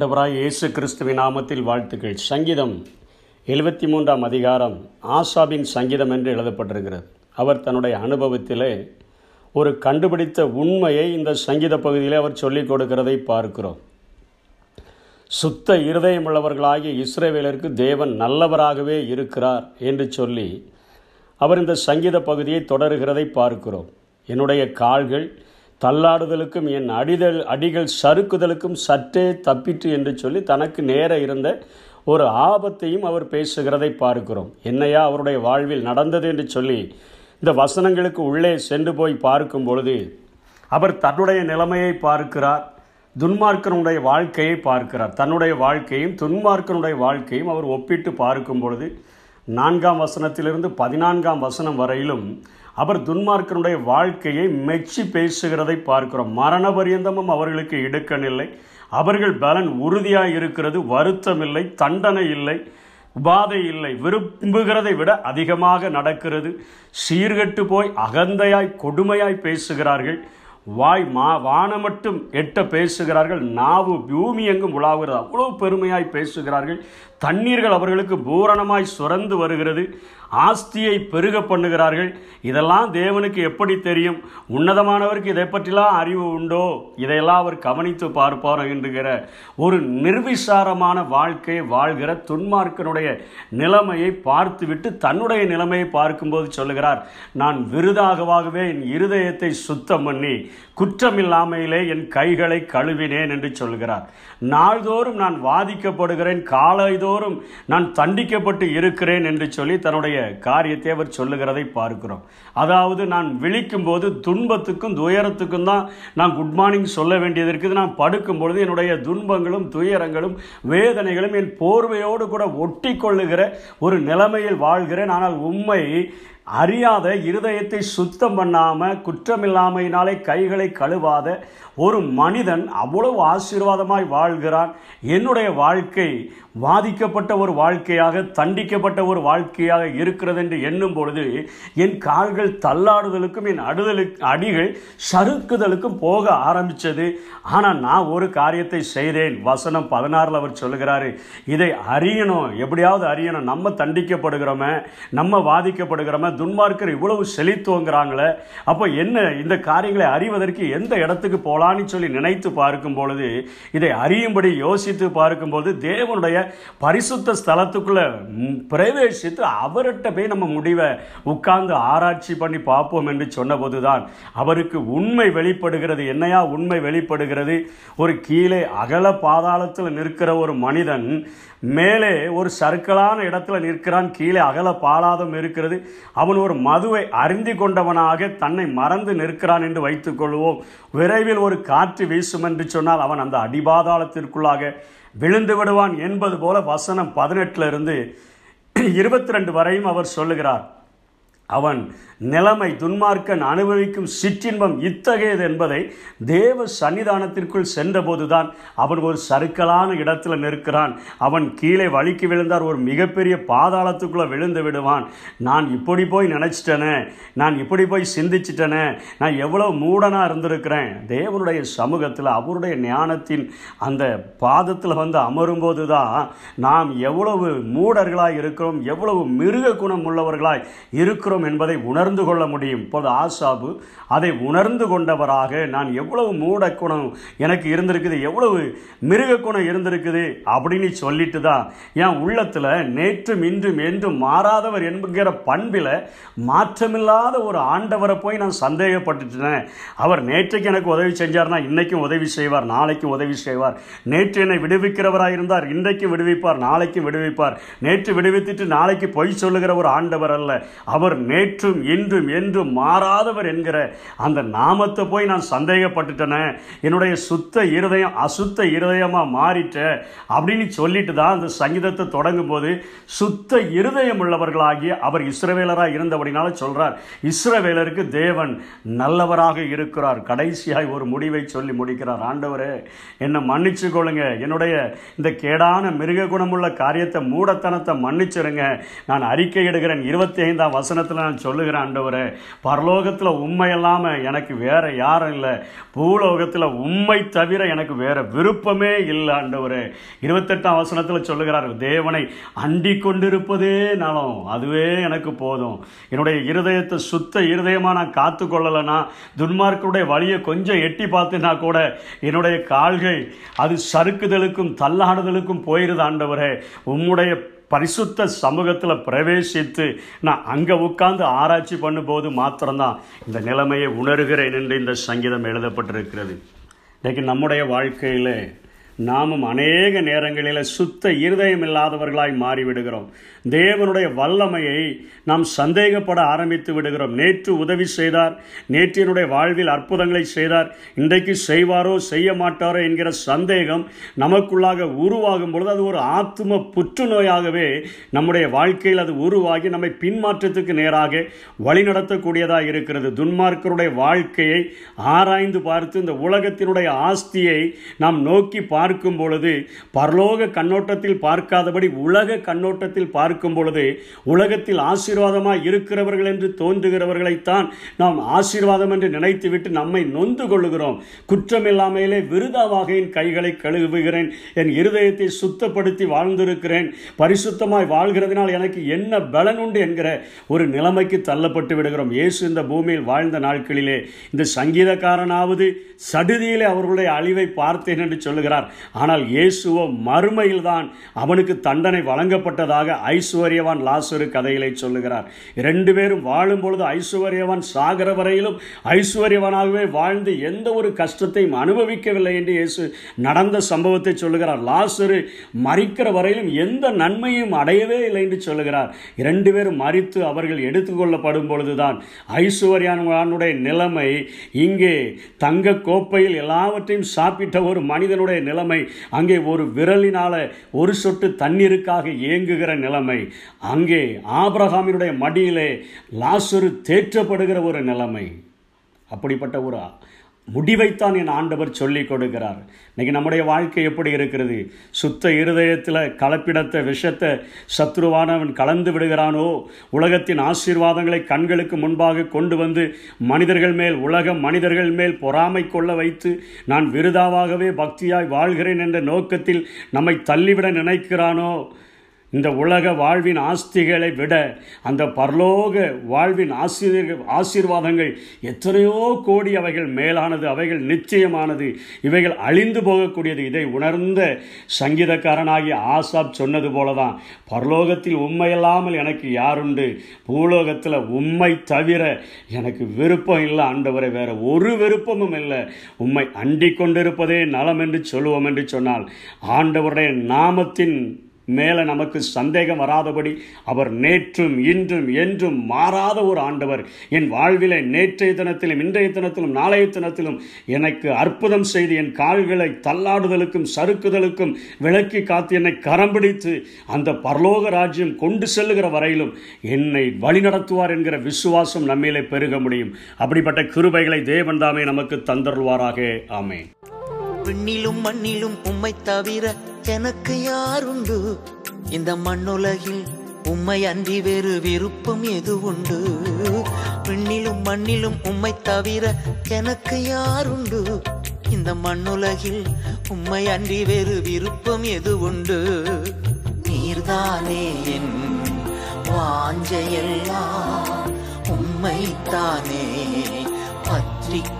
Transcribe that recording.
ஆண்டவராய் இயேசு கிறிஸ்துவின் நாமத்தில் வாழ்த்துக்கள். சங்கீதம் எழுபத்தி மூன்றாம் அதிகாரம் ஆசாபின் சங்கீதம் என்று எழுதப்பட்டிருக்கிறது. அவர் தன்னுடைய அனுபவத்திலே ஒரு கண்டுபிடித்த உண்மையை இந்த சங்கீத பகுதியிலே அவர் சொல்லிக் கொடுக்கிறதை பார்க்கிறோம். சுத்த இருதயமுள்ளவர்களாகிய இஸ்ரேவேலருக்கு தேவன் நல்லவராகவே இருக்கிறார் என்று சொல்லி அவர் இந்த சங்கீத பகுதியை தொடருகிறதை பார்க்கிறோம். என்னுடைய கால்கள் தள்ளாடுதலுக்கும் என் அடிதல் அடிகள் சறுக்குதலுக்கும் சற்றே தப்பிற்று என்று சொல்லி தனக்கு நேர இருந்த ஒரு ஆபத்தையும் அவர் பேசுகிறதை பார்க்கிறோம். என்னையா அவருடைய வாழ்வில் நடந்தது என்று சொல்லி இந்த வசனங்களுக்கு உள்ளே சென்று போய் பார்க்கும் பொழுது அவர் தன்னுடைய நிலைமையை பார்க்கிறார் துன்மார்க்கனுடைய வாழ்க்கையை பார்க்கிறார். தன்னுடைய வாழ்க்கையும் துன்மார்க்கனுடைய வாழ்க்கையும் அவர் ஒப்பிட்டு பார்க்கும் பொழுது நான்காம் வசனத்திலிருந்து பதினான்காம் வசனம் வரையிலும் அவர் துன்மார்க்கனுடைய வாழ்க்கையை மெச்சி பேசுகிறதை பார்க்கிறோம். மரண பரியந்தமும் அவர்களுக்கு எடுக்கனில்லை அவர்கள் பலன் உறுதியாக இருக்கிறது வருத்தம் இல்லை தண்டனை இல்லை உபாதை இல்லை. விரும்புகிறதை விட அதிகமாக நடக்கிறது. சீர்கட்டு போய் அகந்தையாய் கொடுமையாய் பேசுகிறார்கள். வாய் மா வானம் மட்டும் எட்ட பேசுகிறார்கள் நாவு பூமி எங்கும் உலாவுகிறது? அவ்வளோ பெருமையாய் பேசுகிறார்கள். தண்ணீர்கள் அவர்களுக்கு பூரணமாய் சுரந்து வருகிறது. ஆஸ்தியை பெருக பண்ணுகிறார்கள். இதெல்லாம் தேவனுக்கு எப்படி தெரியும்? உன்னதமானவருக்கு இதை பற்றிலாம் அறிவு உண்டோ? இதையெல்லாம் அவர் கவனித்து பார்ப்பார் என்கிற ஒரு நிர்விசாரமான வாழ்க்கையை வாழ்கிற துன்மார்க்கனுடைய நிலைமையை பார்த்துவிட்டு தன்னுடைய நிலைமையை பார்க்கும்போது சொல்லுகிறார் நான் விருதாகவாகவே என் இருதயத்தை சுத்தம் பண்ணி குற்றமில்லாமையிலே என் கைகளை கழுவினேன் என்று சொல்கிறார். நாள்தோறும் நான் வாதிக்கப்படுகிறேன் காலைதோறும் நான் தண்டிக்கப்பட்டு இருக்கிறேன் என்று சொல்லி தன்னுடைய காரியத்தை அவர் சொல்லுகிறதை பார்க்கிறோம். அதாவது நான் விழிக்கும் போது துன்பத்துக்கும் துயரத்துக்கும் தான் நான் குட் மார்னிங் சொல்ல வேண்டியது இருக்குது. நான் படுக்கும் பொழுது என்னுடைய துன்பங்களும் துயரங்களும் வேதனைகளும் என் போர்வையோடு கூட ஒட்டி கொள்ளுகிற ஒரு நிலைமையில் வாழ்கிறேன். ஆனால் உண்மை அறியாத இருதயத்தை சுத்தம் பண்ணாமல் குற்றமில்லாமையினாலே கைகளை கழுவாத ஒரு மனிதன் அவ்வளவு ஆசீர்வாதமாய் வாழ்கிறான். என்னுடைய வாழ்க்கை வாதிக்கப்பட்ட ஒரு வாழ்க்கையாக தண்டிக்கப்பட்ட ஒரு வாழ்க்கையாக இருக்கிறது என்று எண்ணும் பொழுது என் கால்கள் தள்ளாடுதலுக்கும் என் அடுதலுக்கு அடிகள் சறுக்குதலுக்கும் போக ஆரம்பித்தது ஆனால் நான் ஒரு காரியத்தை செய்தேன். வசனம் பதினாறில் அவர் சொல்கிறாரு இதை அறியணும். எப்படியாவது அறியணும். நம்ம தண்டிக்கப்படுகிறோமே நம்ம வாதிக்கப்படுகிறோமே துன்மார்க்கர் இவ்வளவு செழித்துவங்கிறாங்களே அப்போ என்ன இந்த காரியங்களை அறிவதற்கு எந்த இடத்துக்கு போகலான்னு சொல்லி நினைத்து பார்க்கும் பொழுது இதை அறியும்படி யோசித்து பார்க்கும்போது தேவனுடைய பரிசுத்த ஸ்தலத்துக்குள்ளே பிரவேசித்து அவர்கிட்ட போய் நம்ம முடிவை உட்கார்ந்து ஆராய்ச்சி பண்ணி பார்ப்போம் என்று சொன்னபோது தான் அவருக்கு உண்மை வெளிப்படுகிறது. என்னையா உண்மை வெளிப்படுகிறது? ஒரு கீழே அகல பாதாளத்தில் நிற்கிற ஒரு மனிதன் மேலே ஒரு சர்க்கலான இடத்துல நிற்கிறான். கீழே அகல பாலாதம் இருக்கிறது. அவன் ஒரு மதுவை அறிந்து கொண்டவனாக தன்னை மறந்து நிற்கிறான் என்று வைத்துக் கொள்வோம். விரைவில் ஒரு காற்று வீசும் என்று சொன்னால் அவன் அந்த அடிபாதாளத்திற்குள்ளாக விழுந்து விடுவான் என்பது போல வசனம் பதினெட்டுல இருந்து இருபத்தி ரெண்டு வரையும் அவர் சொல்லுகிறார். அவன் நிலைமை துன்மார்க்கன் அனுபவிக்கும் சிற்றின்பம் இத்தகையது என்பதை தேவ சன்னிதானத்திற்குள் சென்றபோதுதான் அவன் ஒரு சறுக்கலான இடத்துல நிற்கிறான். அவன் கீழே வழுக்கி விழுந்தார் ஒரு மிகப்பெரிய பாதாளத்துக்குள்ளே விழுந்து விடுவான். நான் இப்படி போய் நினச்சிட்டேனே நான் இப்படி போய் சிந்திச்சிட்டேனே நான் எவ்வளோ மூடனாக இருந்திருக்கிறேன். தேவனுடைய சமூகத்தில் அவருடைய ஞானத்தின் அந்த பாதத்தில் வந்து அமரும்போது தான் நாம் எவ்வளவு மூடர்களாய் இருக்கிறோம் எவ்வளவு மிருக குணம் உள்ளவர்களாய் இருக்கிறோம் என்பதை உணர்ந்து கொள்ள முடியும். இப்போது ஆசாபு அதை உணர்ந்து கொண்டவராக நான் எவ்வளவு மூட குணம் எனக்கு இருந்திருக்குது எவ்வளவு மிருக குணம் இருந்திருக்குது அப்படின்னு சொல்லிட்டு தான் என் உள்ளத்தில் நேற்றும் இன்றும் என்றும் மாறாதவர் என்கிற பண்பில் மாற்றமில்லாத ஒரு ஆண்டவரை போய் நான் சந்தேகப்பட்டுட்டேன். அவர் நேற்றைக்கு எனக்கு உதவி செஞ்சார்னா இன்றைக்கும் உதவி செய்வார் நாளைக்கும் உதவி செய்வார். நேற்று என்னை விடுவிக்கிறவராக இருந்தார் இன்றைக்கும் விடுவிப்பார் நாளைக்கும் விடுவிப்பார். நேற்று விடுவித்துட்டு நாளைக்கு பொய் சொல்லுகிற ஒரு ஆண்டவர் அல்ல. அவர் நேற்றும் இன்றும் என்றும் மாறாதவர் என்கிற அந்த நாமத்தை போய் நான் சந்தேகப்பட்டுட்டேனே. என்னுடைய சுத்த இருதயம் அசுத்த இருதயமாக மாறிட்ட அப்படின்னு சொல்லிட்டு தான் அந்த சங்கீதத்தை தொடங்கும் போது சுத்த இருதயம் உள்ளவர்களாகிய அவர் இஸ்ரவேலராக இருந்தபடினால சொல்கிறார் இஸ்ரவேலருக்கு தேவன் நல்லவராக இருக்கிறார். கடைசியாய் ஒரு முடிவை சொல்லி முடிக்கிறார். ஆண்டவரே என்னை மன்னிச்சு கொள்ளுங்க. என்னுடைய இந்த கேடான மிருக குணமுள்ள காரியத்தை மூடத்தனத்தை மன்னிச்சிருங்க. நான் அறிக்கை எடுக்கிறேன். இருபத்தி ஐந்தாம் வசனத்தை வசனத்தில் நான் சொல்லுகிறேன் ஆண்டவரே பரலோகத்தில் உண்மை இல்லாமல் எனக்கு வேற யாரும் இல்லை. பூலோகத்தில் உண்மை தவிர எனக்கு வேற விருப்பமே இல்லை ஆண்டவரே. இருபத்தெட்டாம் வசனத்தில் சொல்லுகிறார் தேவனை அண்டி கொண்டிருப்பதே நலம் அதுவே எனக்கு போதும். என்னுடைய இருதயத்தை சுத்த இருதயமாக நான் காத்து கொள்ளலைன்னா துன்மார்க்குடைய வழியை கொஞ்சம் எட்டி பார்த்துனா கூட என்னுடைய கால்கள் அது சறுக்குதலுக்கும் தள்ளாடுதலுக்கும் போயிருது ஆண்டவரே. உம்முடைய பரிசுத்த சமூகத்தில் பிரவேசித்து நான் அங்கே உட்கார்ந்து ஆராய்ச்சி பண்ணும்போது மாத்திரம்தான் இந்த நிலைமையை உணர்கிறேன் என்று இந்த சங்கீதம் எழுதப்பட்டிருக்கிறது. இன்றைக்கு நம்முடைய வாழ்க்கையில் நாமும் அநேக நேரங்களில் சுத்த இருதயம் இல்லாதவர்களாய் மாறிவிடுகிறோம். தேவனுடைய வல்லமையை நாம் சந்தேகப்பட ஆரம்பித்து விடுகிறோம். நேற்று உதவி செய்தார். நேற்றினுடைய வாழ்வில் அற்புதங்களை செய்தார். இன்றைக்கு செய்வாரோ செய்ய மாட்டாரோ என்கிற சந்தேகம் நமக்குள்ளாக உருவாகும் பொழுது அது ஒரு ஆத்ம புற்றுநோயாகவே நம்முடைய வாழ்க்கையில் அது உருவாகி நம்மை பின்மாற்றத்துக்கு நேராக வழிநடத்தக்கூடியதாக இருக்கிறது. துன்மார்க்கருடைய வாழ்க்கையை ஆராய்ந்து பார்த்து இந்த உலகத்தினுடைய ஆஸ்தியை நாம் நோக்கி பார்த்து பார்க்கும் பொழுது பரலோக கண்ணோட்டத்தில் பார்க்காதபடி உலக கண்ணோட்டத்தில் பார்க்கும் பொழுது உலகத்தில் ஆசீர்வாதமாக இருக்கிறவர்கள் என்று தோன்றுகிறவர்களைத்தான் நாம் ஆசீர்வாதம் என்று நினைத்துவிட்டு நம்மை நொந்து கொள்ளுகிறோம். குற்றமில்லாமையிலே விருதாவாக என் கைகளை கழுவுகிறேன். என் இருதயத்தை சுத்தப்படுத்தி வாழ்ந்திருக்கிறேன். பரிசுத்தமாய் வாழ்கிறதுனால் எனக்கு என்ன பலன் உண்டு என்கிற ஒரு நிலைமைக்கு தள்ளப்பட்டு விடுகிறோம். இயேசு இந்த பூமியில் வாழ்ந்த நாட்களிலே இந்த சங்கீதக்காரனாவது சடுதியிலே அவர்களுடைய அழிவை பார்த்தேன் என்று சொல்லுகிறார். ஆனால் இயேசுவோ மறுமையில்தான் அவனுக்கு தண்டனை வழங்கப்பட்டதாக ஐஸ்வர்யவான் லாசரு கதையிலே சொல்லுகிறார். இரண்டு பேரும் வாழும் பொழுது ஐஸ்வர்யவான் சாகர வரையிலும் ஐஸ்வர்யவனாகவே வாழ்ந்து எந்த ஒரு கஷ்டத்தையும் அனுபவிக்கவில்லை என்று இயேசு நடந்த சம்பவத்தை சொல்லுகிறார். லாசரு மறிக்கிற வரையிலும் எந்த நன்மையும் அடையவே இல்லை என்று சொல்லுகிறார். இரண்டு பேரும் மறித்து அவர்கள் எடுத்துக்கொள்ளப்படும் பொழுதுதான் ஐஸ்வர்யானுடைய நிலைமை இங்கே தங்க கோப்பையில் எல்லாவற்றையும் சாப்பிட்ட ஒரு மனிதனுடைய நிலைமை. அங்கே ஒரு விரலினால ஒரு சொட்டு தண்ணீருக்காக ஏங்குகிற நிலைமை. அங்கே ஆபிரகாமினுடைய மடியிலே லாசரு தேற்றப்படுகிற ஒரு நிலைமை. அப்படிப்பட்ட ஒரு முடிவைத்தான் என் ஆண்டவர் சொல்லிக் கொடுக்கிறார். இன்னைக்கு நம்முடைய வாழ்க்கை எப்படி இருக்கிறது? சுத்த இருதயத்தில் கலப்பிடத்த விஷத்தை சத்ருவானவன் கலந்து விடுகிறானோ? உலகத்தின் ஆசீர்வாதங்களை கண்களுக்கு முன்பாக கொண்டு வந்து மனிதர்கள் மேல் உலகம் மனிதர்கள் மேல் பொறாமை கொள்ள வைத்து நான் விருதாவாகவே பக்தியாய் வாழ்கிறேன் என்ற நோக்கத்தில் நம்மை தள்ளிவிட நினைக்கிறானோ? இந்த உலக வாழ்வின் ஆஸ்திகளை விட அந்த பரலோக வாழ்வின் ஆசிரியர்கள் ஆசீர்வாதங்கள் எத்தனையோ கோடி அவைகள் மேலானது அவைகள் நிச்சயமானது இவைகள் அழிந்து போகக்கூடியது. இதை உணர்ந்த சங்கீதக்காரனாகிய ஆசாப் சொன்னது போலதான். பரலோகத்தில் உண்மையில்லாமல் எனக்கு யாருண்டு? பூலோகத்தில் உண்மை தவிர எனக்கு விருப்பம் இல்லை ஆண்டவரை. வேற ஒரு விருப்பமும் இல்லை. உண்மை அண்டிக் கொண்டிருப்பதே நலம் என்று சொல்லுவோம் என்று சொன்னால் ஆண்டவருடைய நாமத்தின் மேலே நமக்கு சந்தேகம் வராதபடி அவர் நேற்றும் இன்றும் என்றும் மாறாத ஒரு ஆண்டவர். என் வாழ்விலே நேற்றைய தினத்திலும் இன்றைய தினத்திலும் நாளைய தினத்திலும் எனக்கு அற்புதம் செய்து என் கால்களை தள்ளாடுதலுக்கும் சறுக்குதலுக்கும் விளக்கி காத்து என்னை கரம் பிடித்து அந்த பரலோக ராஜ்யம் கொண்டு செல்லுகிற வரையிலும் என்னை வழிநடத்துவார் என்கிற விசுவாசம் நம்மிலே பெருக முடியும். அப்படிப்பட்ட கிருபைகளை தேவன் தாமே நமக்கு தந்தருள்வாராக. ஆமே விண்ணிலும் மண்ணிலும் உம்மை தவிர எனக்கு யாருண்டு இந்த மண்ணுலகில் உம்மை அன்றி வேறு விருப்பம் எது உண்டு? விண்ணிலும் மண்ணிலும் உம்மை தவிர எனக்கு யாருண்டு இந்த மண்ணுலகில் உம்மை அன்றி வேறு விருப்பம் எது உண்டு? நீர்தானே என் வாஞ்சையெல்லாம் உம்மைத்தானே பற்றிக்